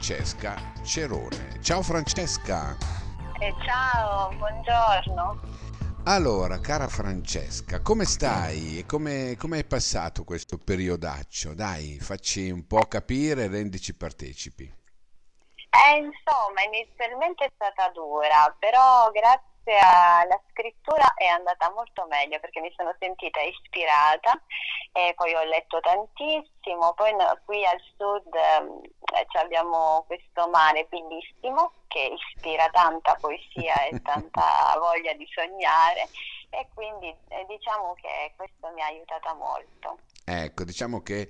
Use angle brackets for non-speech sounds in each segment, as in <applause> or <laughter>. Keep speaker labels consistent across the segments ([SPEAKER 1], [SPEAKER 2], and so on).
[SPEAKER 1] Francesca Cerone. Ciao Francesca!
[SPEAKER 2] Eh, ciao, buongiorno.
[SPEAKER 1] Allora, cara Francesca, come stai e come, come hai passato questo periodaccio? Dai, facci un po' capire e rendici partecipi.
[SPEAKER 2] Eh, insomma, inizialmente è stata dura, però grazie alla scrittura è andata molto meglio perché mi sono sentita ispirata e poi ho letto tantissimo, poi qui al sud eh, abbiamo questo mare bellissimo che ispira tanta poesia e <laughs> tanta voglia di sognare e quindi eh, diciamo che questo mi ha aiutata molto.
[SPEAKER 1] Ecco, diciamo che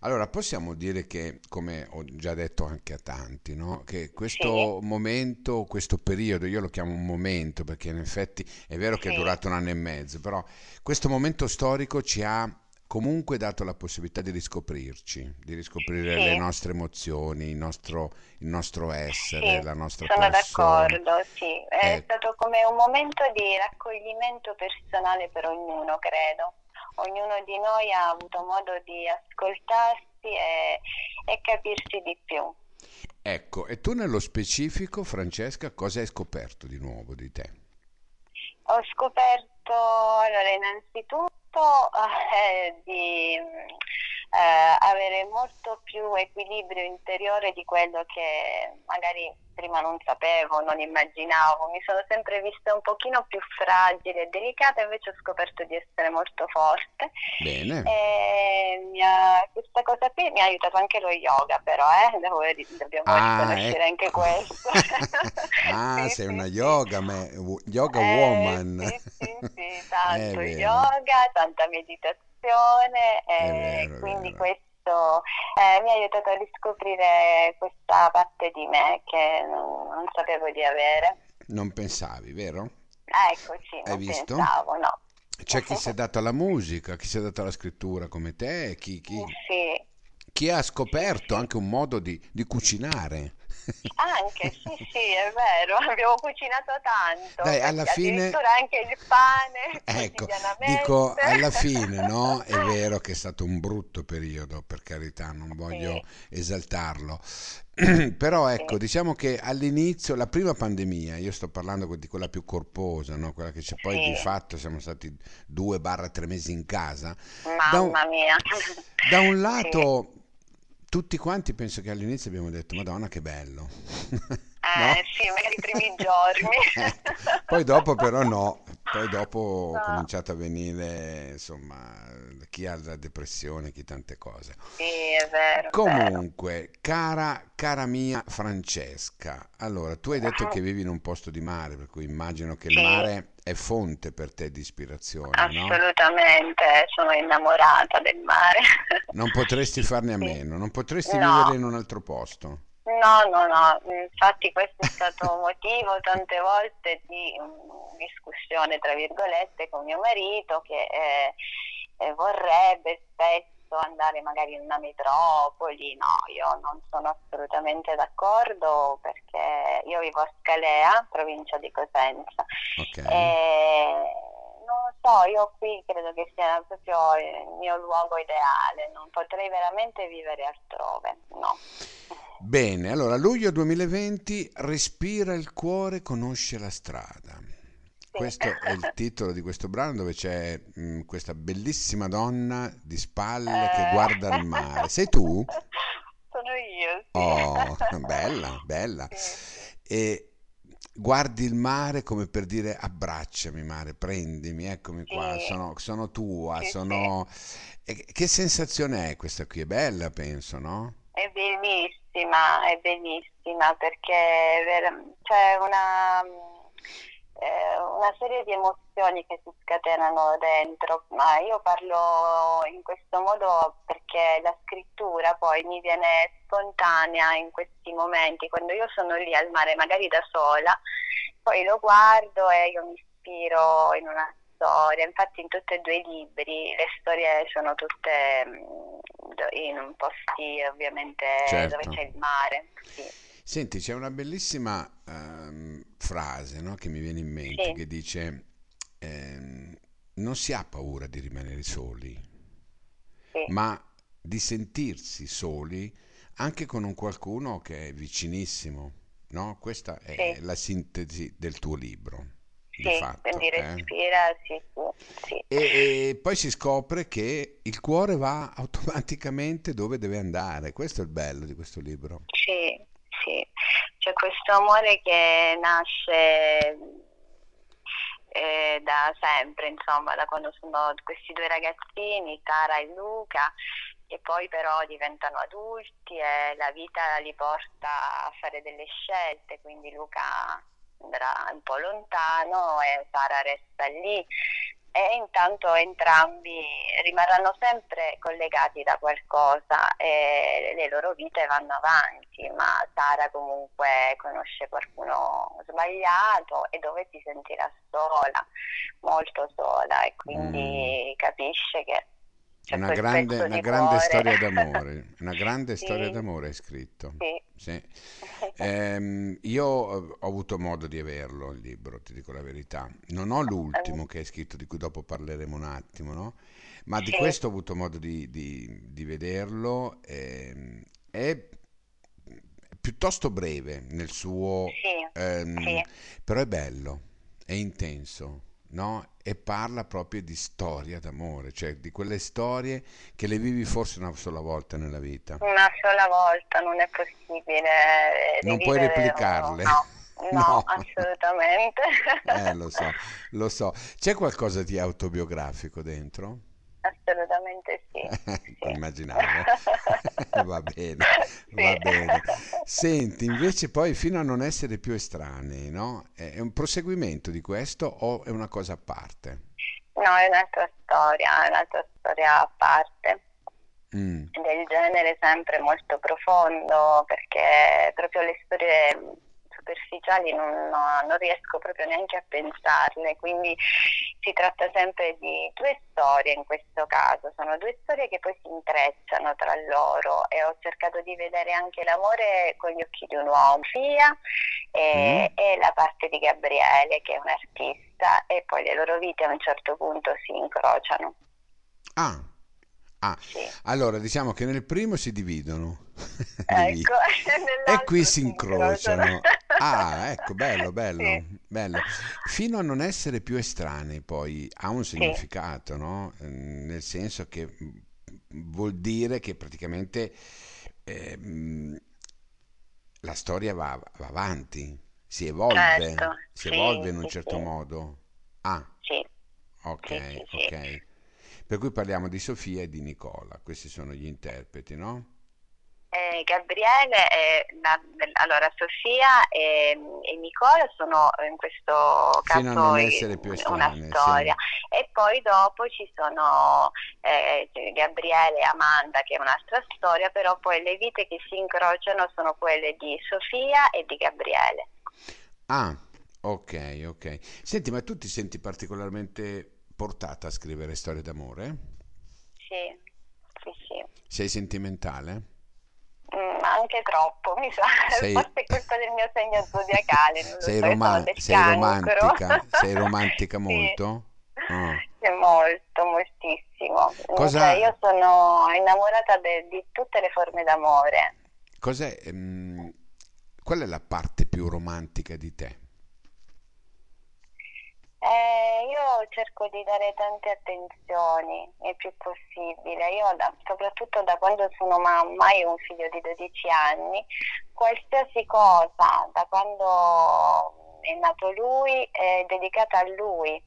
[SPEAKER 1] allora possiamo dire che, come ho già detto anche a tanti, no? che questo sì. momento, questo periodo, io lo chiamo un momento perché in effetti è vero che sì. è durato un anno e mezzo, però questo momento storico ci ha comunque dato la possibilità di riscoprirci, di riscoprire sì. le nostre emozioni, il nostro, il nostro essere,
[SPEAKER 2] sì,
[SPEAKER 1] la nostra
[SPEAKER 2] sono
[SPEAKER 1] persona.
[SPEAKER 2] d'accordo, sì. È eh. stato come un momento di raccoglimento personale per ognuno, credo. Ognuno di noi ha avuto modo di ascoltarsi e, e capirsi di più.
[SPEAKER 1] Ecco, e tu nello specifico, Francesca, cosa hai scoperto di nuovo di te?
[SPEAKER 2] Ho scoperto, allora, innanzitutto <laughs> eh, di eh, avere molto più equilibrio interiore di quello che magari prima non sapevo, non immaginavo, mi sono sempre vista un pochino più fragile e delicata, invece ho scoperto di essere molto forte.
[SPEAKER 1] Bene.
[SPEAKER 2] E ha, questa cosa qui mi ha aiutato anche lo yoga, però, eh? Devo, dobbiamo ah, riconoscere ecco. anche questo. <laughs>
[SPEAKER 1] ah, sì, sei sì, una sì. yoga, ma, yoga eh, woman.
[SPEAKER 2] Sì, sì, sì, <laughs> tanto yoga, tanta meditazione, e vero, quindi questo eh, mi ha aiutato a riscoprire questa parte di me che non, non sapevo di avere.
[SPEAKER 1] Non pensavi, vero?
[SPEAKER 2] Ecco, sì,
[SPEAKER 1] Hai visto?
[SPEAKER 2] pensavo, no.
[SPEAKER 1] C'è <laughs> chi si è dato alla musica, chi si è dato alla scrittura come te, chi, chi,
[SPEAKER 2] sì.
[SPEAKER 1] chi ha scoperto anche un modo di, di cucinare.
[SPEAKER 2] Anche, sì, sì, è vero, <laughs> abbiamo cucinato tanto.
[SPEAKER 1] Dai, alla fine...
[SPEAKER 2] Addirittura anche il pane. <laughs>
[SPEAKER 1] Ecco, dico, alla fine, no? <laughs> È vero che è stato un brutto periodo, per carità, non voglio <clears throat> sì. esaltarlo. Però ecco, sì. diciamo che all'inizio, la prima pandemia, io sto parlando di quella più corposa, no? quella che c'è poi sì. di fatto siamo stati due barra tre mesi in casa.
[SPEAKER 2] Mamma da un, mia.
[SPEAKER 1] Da un lato tutti quanti penso che all'inizio abbiamo detto Madonna che bello.
[SPEAKER 2] Eh <laughs> no? sì, magari i primi giorni. <laughs>
[SPEAKER 1] ecco. Poi dopo però no, poi dopo è cominciato a venire insomma chi ha la depressione, chi tante cose.
[SPEAKER 2] Sì, è vero.
[SPEAKER 1] Comunque,
[SPEAKER 2] vero.
[SPEAKER 1] cara, cara mia Francesca, allora tu hai detto uh-huh. che vivi in un posto di mare, per cui immagino che sì. il mare è fonte per te di ispirazione.
[SPEAKER 2] Assolutamente, no? sono innamorata del mare.
[SPEAKER 1] Non potresti farne a <laughs> meno, non potresti no. vivere in un altro posto.
[SPEAKER 2] No, no, no, infatti questo è stato motivo tante volte di um, discussione, tra virgolette, con mio marito che eh, eh, vorrebbe spesso andare magari in una metropoli, no, io non sono assolutamente d'accordo perché io vivo a Scalea, provincia di Cosenza.
[SPEAKER 1] Okay.
[SPEAKER 2] E non lo so, io qui credo che sia proprio il mio luogo ideale, non potrei veramente vivere altrove, no.
[SPEAKER 1] Bene, allora luglio 2020, respira il cuore, conosce la strada. Questo è il titolo di questo brano dove c'è mh, mm, questa bellissima donna di spalle eh. che guarda il mare. Sei tu?
[SPEAKER 2] Sono io. Sì.
[SPEAKER 1] Oh, bella, bella. Sì. E guardi il mare come per dire abbracciami mare, prendimi, eccomi qua, sì. sono, sono, tua, sono... Sì. Che sensazione è questa qui? È bella, penso, no?
[SPEAKER 2] È bellissima, è bellissima perché c'è una, eh, una serie di emozioni che si scatenano dentro, ma io parlo in questo modo perché la scrittura poi mi viene spontanea in questi momenti, quando io sono lì al mare magari da sola, poi lo guardo e io mi ispiro in una storia, infatti in tutti e due i libri le storie sono tutte mm, in posti ovviamente certo. dove c'è il mare. Sì.
[SPEAKER 1] Senti, c'è una bellissima um, frase no, che mi viene in mente sì. che dice ehm, non si ha paura di rimanere soli, sì. ma di sentirsi soli anche con un qualcuno che è vicinissimo, no? Questa è la sintesi del tuo libro,
[SPEAKER 2] sì,
[SPEAKER 1] fatto.
[SPEAKER 2] quindi
[SPEAKER 1] eh?
[SPEAKER 2] respira, sì, sì, sì.
[SPEAKER 1] E, e poi si scopre che il cuore va automaticamente dove deve andare. Questo è il bello di questo libro.
[SPEAKER 2] Sì, sì, c'è questo amore che nasce eh, da sempre, insomma, da quando sono questi due ragazzini, Tara e Luca, che poi però diventano adulti e la vita li porta a fare delle scelte, quindi Luca andrà un po' lontano e Tara resta lì e intanto entrambi rimarranno sempre collegati da qualcosa e le loro vite vanno avanti, ma Sara comunque conosce qualcuno sbagliato e dove si sentirà sola, molto sola e quindi
[SPEAKER 1] Mm.
[SPEAKER 2] capisce che
[SPEAKER 1] Una grande, una grande storia <laughs> d'amore, una grande storia
[SPEAKER 2] Sì,
[SPEAKER 1] d'amore hai scritto.
[SPEAKER 2] sì.
[SPEAKER 1] Sì. <laughs> Ehm, io eh, ho avuto modo di averlo il libro, ti dico la verità. Non ho l'ultimo che hai scritto, di cui dopo parleremo un attimo, no? Ma di questo ho avuto modo di, di- di vederlo. ehm, è piuttosto breve nel suo, ehm, però è bello, è intenso, no? E parla proprio di storia d'amore, cioè di quelle storie che le vivi forse una sola volta nella vita.
[SPEAKER 2] Una sola volta non è possibile
[SPEAKER 1] Non puoi replicarle.
[SPEAKER 2] no, <laughs> no,
[SPEAKER 1] No.
[SPEAKER 2] assolutamente.
[SPEAKER 1] Eh, lo so, lo so. C'è qualcosa di autobiografico dentro?
[SPEAKER 2] Assolutamente sì, <laughs> sì.
[SPEAKER 1] Immaginavo. <laughs> Va bene, <laughs>
[SPEAKER 2] Sì.
[SPEAKER 1] va bene. Senti, invece poi fino a non essere più estranei, no? È un proseguimento di questo o è una cosa a parte?
[SPEAKER 2] No, è un'altra storia, è un'altra storia a parte.
[SPEAKER 1] Mm,
[SPEAKER 2] del genere sempre molto profondo perché proprio le storie superficiali non, no- non riesco proprio neanche a pensarle, quindi si tratta sempre di due storie in questo caso, sono due storie che poi si intrecciano tra loro e ho cercato di vedere anche l'amore con gli occhi di un uomo,
[SPEAKER 1] mm.
[SPEAKER 2] e, e la parte di Gabriele che è un artista e poi le loro vite a un certo punto si incrociano.
[SPEAKER 1] Ah, ah,
[SPEAKER 2] Sì.
[SPEAKER 1] allora diciamo che nel primo si dividono vite
[SPEAKER 2] Ecco, <laughs>
[SPEAKER 1] e qui si
[SPEAKER 2] incrociano.
[SPEAKER 1] Ah, <laughs> ecco, bello, bello,
[SPEAKER 2] Sì,
[SPEAKER 1] bello. Fino a non essere più estranei, poi ha un
[SPEAKER 2] sì,
[SPEAKER 1] significato, no? Ehm, Nel senso che mm, vuol dire che praticamente ehm, la storia va, va avanti, si evolve,
[SPEAKER 2] certo,
[SPEAKER 1] si
[SPEAKER 2] sì,
[SPEAKER 1] evolve in un
[SPEAKER 2] sì,
[SPEAKER 1] certo
[SPEAKER 2] sì,
[SPEAKER 1] modo. Ah,
[SPEAKER 2] sì,
[SPEAKER 1] ok,
[SPEAKER 2] sì, sì, sì.
[SPEAKER 1] ok. Per cui parliamo di Sofia e di Nicola, questi sono gli interpreti, no?
[SPEAKER 2] Eh, Gabriele, e la- allora Sofia e, e Nicola sono in questo caso
[SPEAKER 1] non
[SPEAKER 2] in-
[SPEAKER 1] essere più
[SPEAKER 2] una
[SPEAKER 1] estranei,
[SPEAKER 2] storia
[SPEAKER 1] sì.
[SPEAKER 2] e poi dopo ci sono eh, Gabriele e Amanda che è un'altra storia, però poi le vite che si incrociano sono quelle di Sofia e di Gabriele.
[SPEAKER 1] Ah, ok, ok. Senti, ma tu ti senti particolarmente portata a scrivere storie d'amore?
[SPEAKER 2] Sì, sì, sì.
[SPEAKER 1] Sei sentimentale?
[SPEAKER 2] Anche troppo, mi sa, <laughs>
[SPEAKER 1] Sei,
[SPEAKER 2] forse è colpa del mio segno zodiacale,
[SPEAKER 1] sei,
[SPEAKER 2] so, io sono
[SPEAKER 1] roma-
[SPEAKER 2] del
[SPEAKER 1] sei romantica? Sei romantica molto? Ah.
[SPEAKER 2] sì, molto, moltissimo. Cioè,
[SPEAKER 1] Cosa,
[SPEAKER 2] io sono innamorata de- di tutte le forme d'amore.
[SPEAKER 1] cos'è, ehm, qual è la parte più romantica di te?
[SPEAKER 2] Eh, cerco di dare tante attenzioni il più possibile. Io, da- soprattutto da quando sono mamma, io ho un figlio di 12 anni, qualsiasi cosa, da quando è nato lui, è dedicata a lui.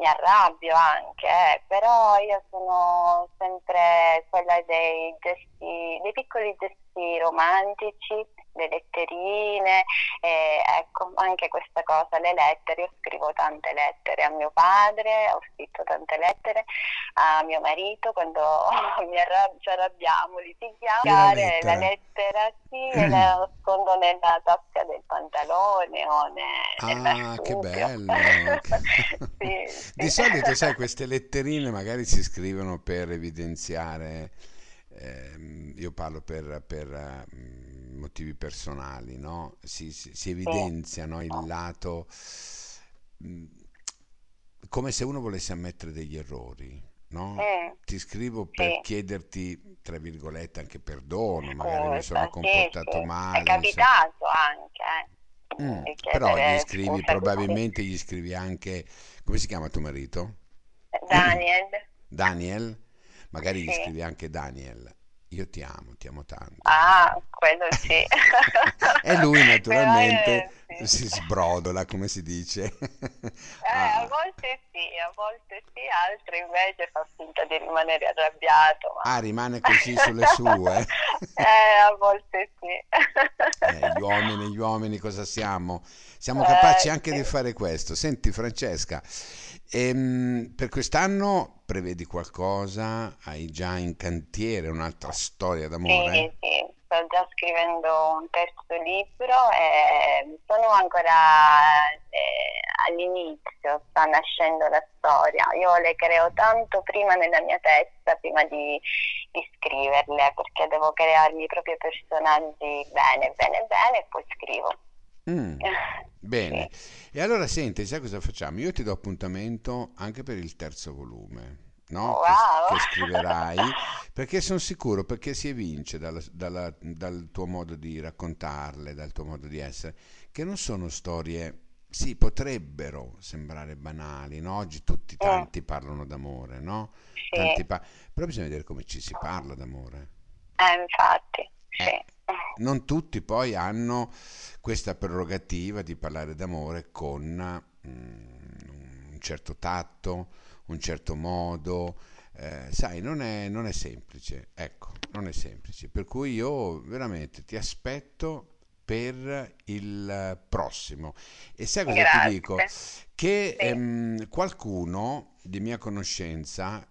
[SPEAKER 2] Mi arrabbio anche, eh, però io sono sempre quella dei gesti, dei piccoli gesti romantici, le letterine, e ecco, anche questa cosa, le lettere, io scrivo tante lettere a mio padre, ho scritto tante lettere a mio marito quando <laughs> mi arrab- ci arrabbiamo, litighiamo,
[SPEAKER 1] la
[SPEAKER 2] la
[SPEAKER 1] lettera?
[SPEAKER 2] lettera sì, <laughs> e la nascondo nella tasca del pantalone o ne-
[SPEAKER 1] Ah, che
[SPEAKER 2] marsupio.
[SPEAKER 1] bello! <laughs>
[SPEAKER 2] Sì,
[SPEAKER 1] Di solito, sai, queste letterine magari si scrivono per evidenziare, ehm, io parlo per, per, mm, motivi personali, no? Si, si- si evidenziano il lato, mm, come se uno volesse ammettere degli errori. no?
[SPEAKER 2] Mm.
[SPEAKER 1] Ti scrivo per
[SPEAKER 2] Sì.
[SPEAKER 1] chiederti, tra virgolette, anche perdono, magari mi
[SPEAKER 2] Scusa,
[SPEAKER 1] sono comportato male.
[SPEAKER 2] È capitato anche, eh,
[SPEAKER 1] Mm, Però gli scrivi, probabilmente gli scrivi anche, come si chiama tuo marito?
[SPEAKER 2] Daniel, <clears throat>
[SPEAKER 1] Daniel? Magari gli
[SPEAKER 2] Sì.
[SPEAKER 1] scrivi anche Daniel. Io ti amo, ti amo tanto.
[SPEAKER 2] ah, quello sì. <laughs>
[SPEAKER 1] E lui naturalmente
[SPEAKER 2] eh,
[SPEAKER 1] si sbrodola, come si dice.
[SPEAKER 2] Eh, a
[SPEAKER 1] Ah,
[SPEAKER 2] volte sì, a volte sì, altri invece fa finta di rimanere arrabbiato. Ma...
[SPEAKER 1] ah, rimane così sulle sue. <laughs>
[SPEAKER 2] eh, a volte sì.
[SPEAKER 1] Eh, gli uomini, gli uomini cosa siamo? Siamo
[SPEAKER 2] Eh,
[SPEAKER 1] capaci anche
[SPEAKER 2] sì.
[SPEAKER 1] di fare questo. Senti Francesca, ehm, per quest'anno prevedi qualcosa? Hai già in cantiere un'altra storia
[SPEAKER 2] Sì,
[SPEAKER 1] d'amore?
[SPEAKER 2] sì, sto già scrivendo un terzo libro e sono ancora eh, all'inizio, sta nascendo la storia. Io le creo tanto prima nella mia testa, prima di, di scriverle, perché devo crearmi i propri personaggi bene, bene, bene e poi scrivo.
[SPEAKER 1] Mm, <laughs> bene.
[SPEAKER 2] Sì.
[SPEAKER 1] E allora senti, sai cosa facciamo? Io ti do appuntamento anche per il terzo volume, no? Che,
[SPEAKER 2] Wow!
[SPEAKER 1] che scriverai, <laughs> perché sono sicuro, perché si evince dalla- dalla- dal tuo modo di raccontarle, dal tuo modo di essere, che non sono storie, sì, potrebbero sembrare banali, no? Oggi tutti
[SPEAKER 2] Mm,
[SPEAKER 1] tanti parlano d'amore, no?
[SPEAKER 2] sì,
[SPEAKER 1] Tanti pa- però bisogna vedere come ci si parla d'amore.
[SPEAKER 2] eh, infatti, sì.
[SPEAKER 1] Eh, non tutti poi hanno questa prerogativa di parlare d'amore con mm, un certo tatto, un certo modo. eh, sai, non è, non è semplice, ecco, non è semplice. Per cui io veramente ti aspetto per il prossimo. E sai cosa ti dico?
[SPEAKER 2] Grazie.
[SPEAKER 1] Che
[SPEAKER 2] Sì,
[SPEAKER 1] ehm, qualcuno di mia conoscenza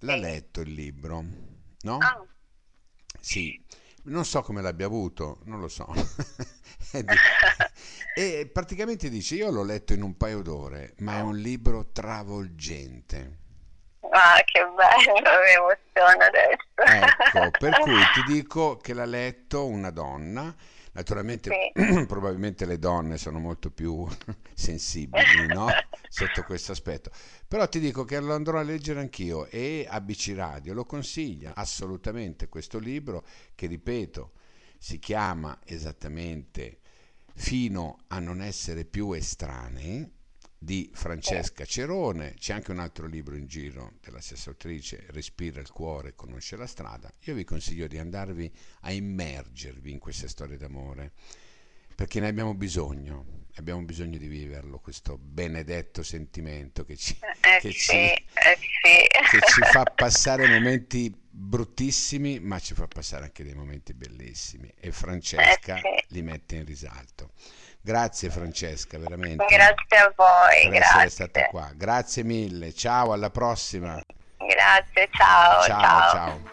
[SPEAKER 1] l'ha
[SPEAKER 2] sì.
[SPEAKER 1] letto il libro, no?
[SPEAKER 2] Ah,
[SPEAKER 1] Sì, non so come l'abbia avuto, non lo so. <laughs> E di- <laughs> <laughs> E praticamente dice, io l'ho letto in un paio d'ore, ma è un libro travolgente.
[SPEAKER 2] ah, che bello, <laughs> mi emoziona adesso.
[SPEAKER 1] Ecco, per cui ti <laughs> dico che l'ha letto una donna. Naturalmente,
[SPEAKER 2] Sì. <clears throat>
[SPEAKER 1] probabilmente le donne sono molto più sensibili, no? Sotto questo aspetto. Però ti dico che lo andrò a leggere anch'io e ABC Radio lo consiglia assolutamente questo libro che, ripeto, si chiama esattamente Fino a non essere più estranei di
[SPEAKER 2] Sì.
[SPEAKER 1] Francesca Cerone. C'è anche un altro libro in giro della stessa autrice, Respira il cuore, conosce la strada. Io vi consiglio di andarvi a immergervi in queste storie d'amore, perché ne abbiamo bisogno, abbiamo bisogno di viverlo, questo benedetto sentimento che ci,
[SPEAKER 2] Eh
[SPEAKER 1] che
[SPEAKER 2] sì,
[SPEAKER 1] ci,
[SPEAKER 2] eh
[SPEAKER 1] che ci
[SPEAKER 2] sì.
[SPEAKER 1] fa passare momenti bruttissimi, ma ci fa passare anche dei momenti bellissimi e
[SPEAKER 2] Eh
[SPEAKER 1] Francesca
[SPEAKER 2] sì.
[SPEAKER 1] li mette in risalto. Grazie Francesca, veramente,
[SPEAKER 2] Grazie a voi,
[SPEAKER 1] essere stata
[SPEAKER 2] grazie.
[SPEAKER 1] qua. Grazie mille, ciao, alla prossima.
[SPEAKER 2] Grazie, ciao,
[SPEAKER 1] Ciao,
[SPEAKER 2] ciao.
[SPEAKER 1] ciao.